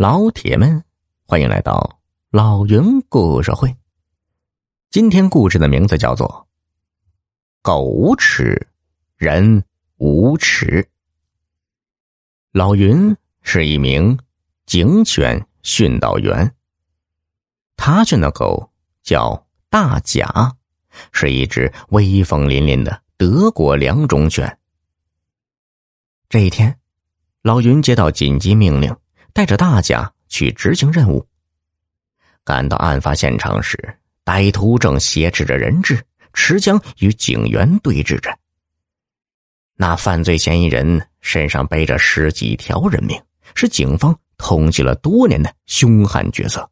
老铁们，欢迎来到老云故事会。今天故事的名字叫做《狗无耻，人无耻》。老云是一名警犬训导员，他训的狗叫大甲，是一只威风凛凛的德国良种犬。这一天，老云接到紧急命令。带着大家去执行任务。赶到案发现场时，歹徒正挟持着人质，持枪与警员对峙着。那犯罪嫌疑人身上背着十几条人命，是警方通缉了多年的凶悍角色。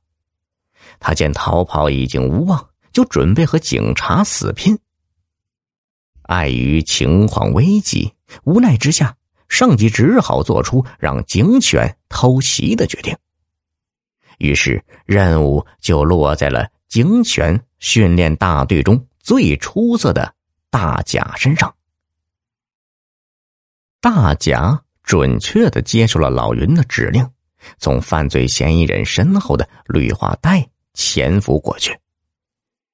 他见逃跑已经无望，就准备和警察死拼。碍于情况危急，无奈之下。上级只好做出让警犬偷袭的决定，于是任务就落在了警犬训练大队中最出色的大甲身上。大甲准确的接受了老云的指令，从犯罪嫌疑人身后的绿化带潜伏过去，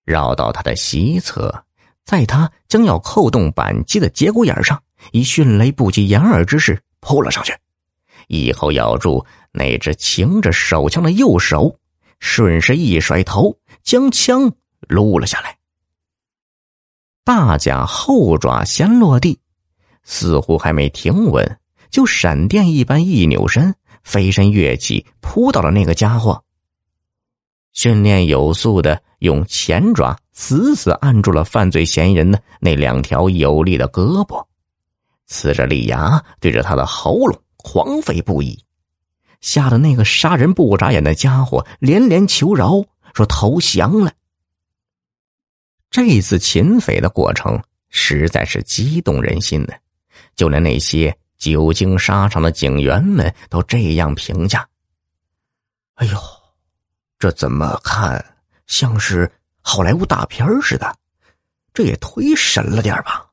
绕到他的西侧，在他将要扣动扳机的节骨眼上。以迅雷不及掩耳之势扑了上去，一口咬住那只擎着手枪的右手，顺势一甩头，将枪撸了下来。大甲后爪先落地，似乎还没停稳，就闪电一般一扭身，飞身跃起，扑到了那个家伙。训练有素的用前爪死死按住了犯罪嫌疑人的那两条有力的胳膊。呲着利牙对着他的喉咙狂吠不已，吓得那个杀人不眨眼的家伙连连求饶，说投降了。这次擒匪的过程实在是激动人心的，就连那些久经沙场的警员们都这样评价：“哎呦，这怎么看像是好莱坞大片似的？这也忒神了点吧？”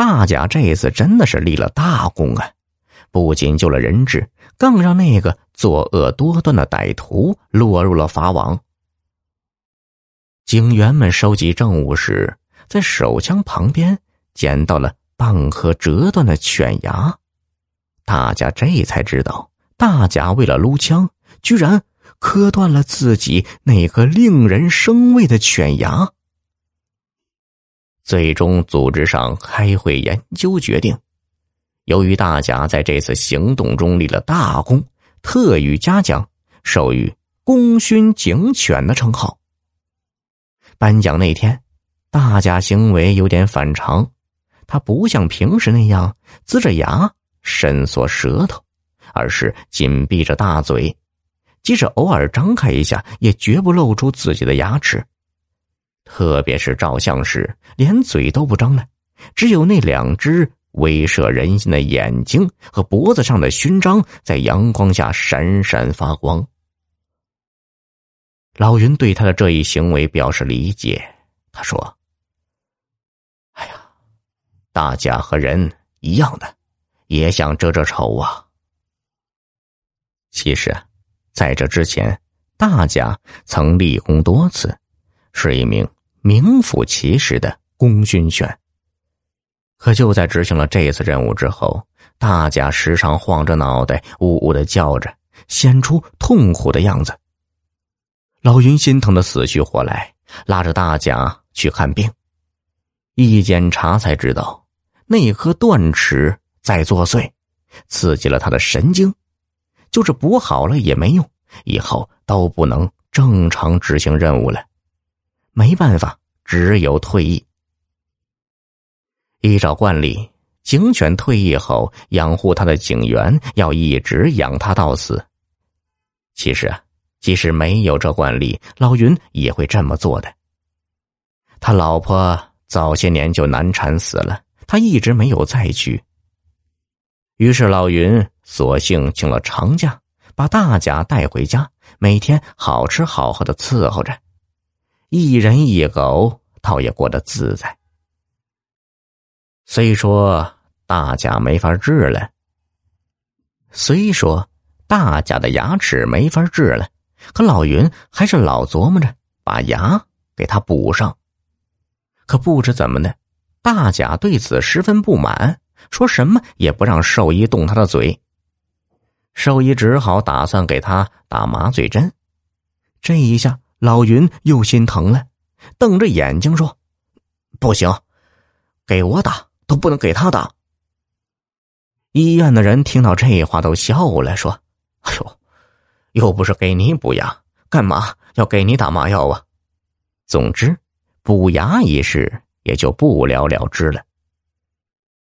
大甲这次真的是立了大功啊！不仅救了人质，更让那个作恶多端的歹徒落入了法网。警员们收集证物时，在手枪旁边捡到了半颗折断的犬牙，大家这才知道，大甲为了撸枪，居然磕断了自己那颗令人生畏的犬牙。最终，组织上开会研究决定，由于大甲在这次行动中立了大功，特予嘉奖，授予“功勋警犬”的称号。颁奖那天，大甲行为有点反常，他不像平时那样呲着牙、伸缩舌头，而是紧闭着大嘴，即使偶尔张开一下，也绝不露出自己的牙齿。特别是照相时，连嘴都不张了，只有那两只威慑人心的眼睛和脖子上的勋章在阳光下闪闪发光。老云对他的这一行为表示理解，他说：“哎呀，大家和人一样的，也想遮遮丑啊。其实，在这之前，大家曾立功多次，是一名。”名副其实的功勋犬。可就在执行了这次任务之后，大甲时常晃着脑袋，呜呜的叫着，显出痛苦的样子。老云心疼的死去活来，拉着大甲去看病。一检查才知道，那颗断齿在作祟，刺激了他的神经，就是补好了也没用，以后都不能正常执行任务了。没办法，只有退役。依照惯例，警犬退役后养护他的警员要一直养他到死。其实啊，即使没有这惯例，老云也会这么做的。他老婆早些年就难产死了，他一直没有再娶。于是老云索性请了长假，把大甲带回家，每天好吃好喝的伺候着。一人一狗，倒也过得自在。虽说大甲没法治了，虽说大甲的牙齿没法治了，可老云还是老琢磨着把牙给他补上。可不知怎么的，大甲对此十分不满，说什么也不让兽医动他的嘴。兽医只好打算给他打麻醉针。这一下，老云又心疼了，瞪着眼睛说：“不行，给我打都不能给他打。”医院的人听到这话都笑了，说：“哎呦，又不是给你补牙，干嘛要给你打麻药啊？”总之，补牙一事也就不了了之了。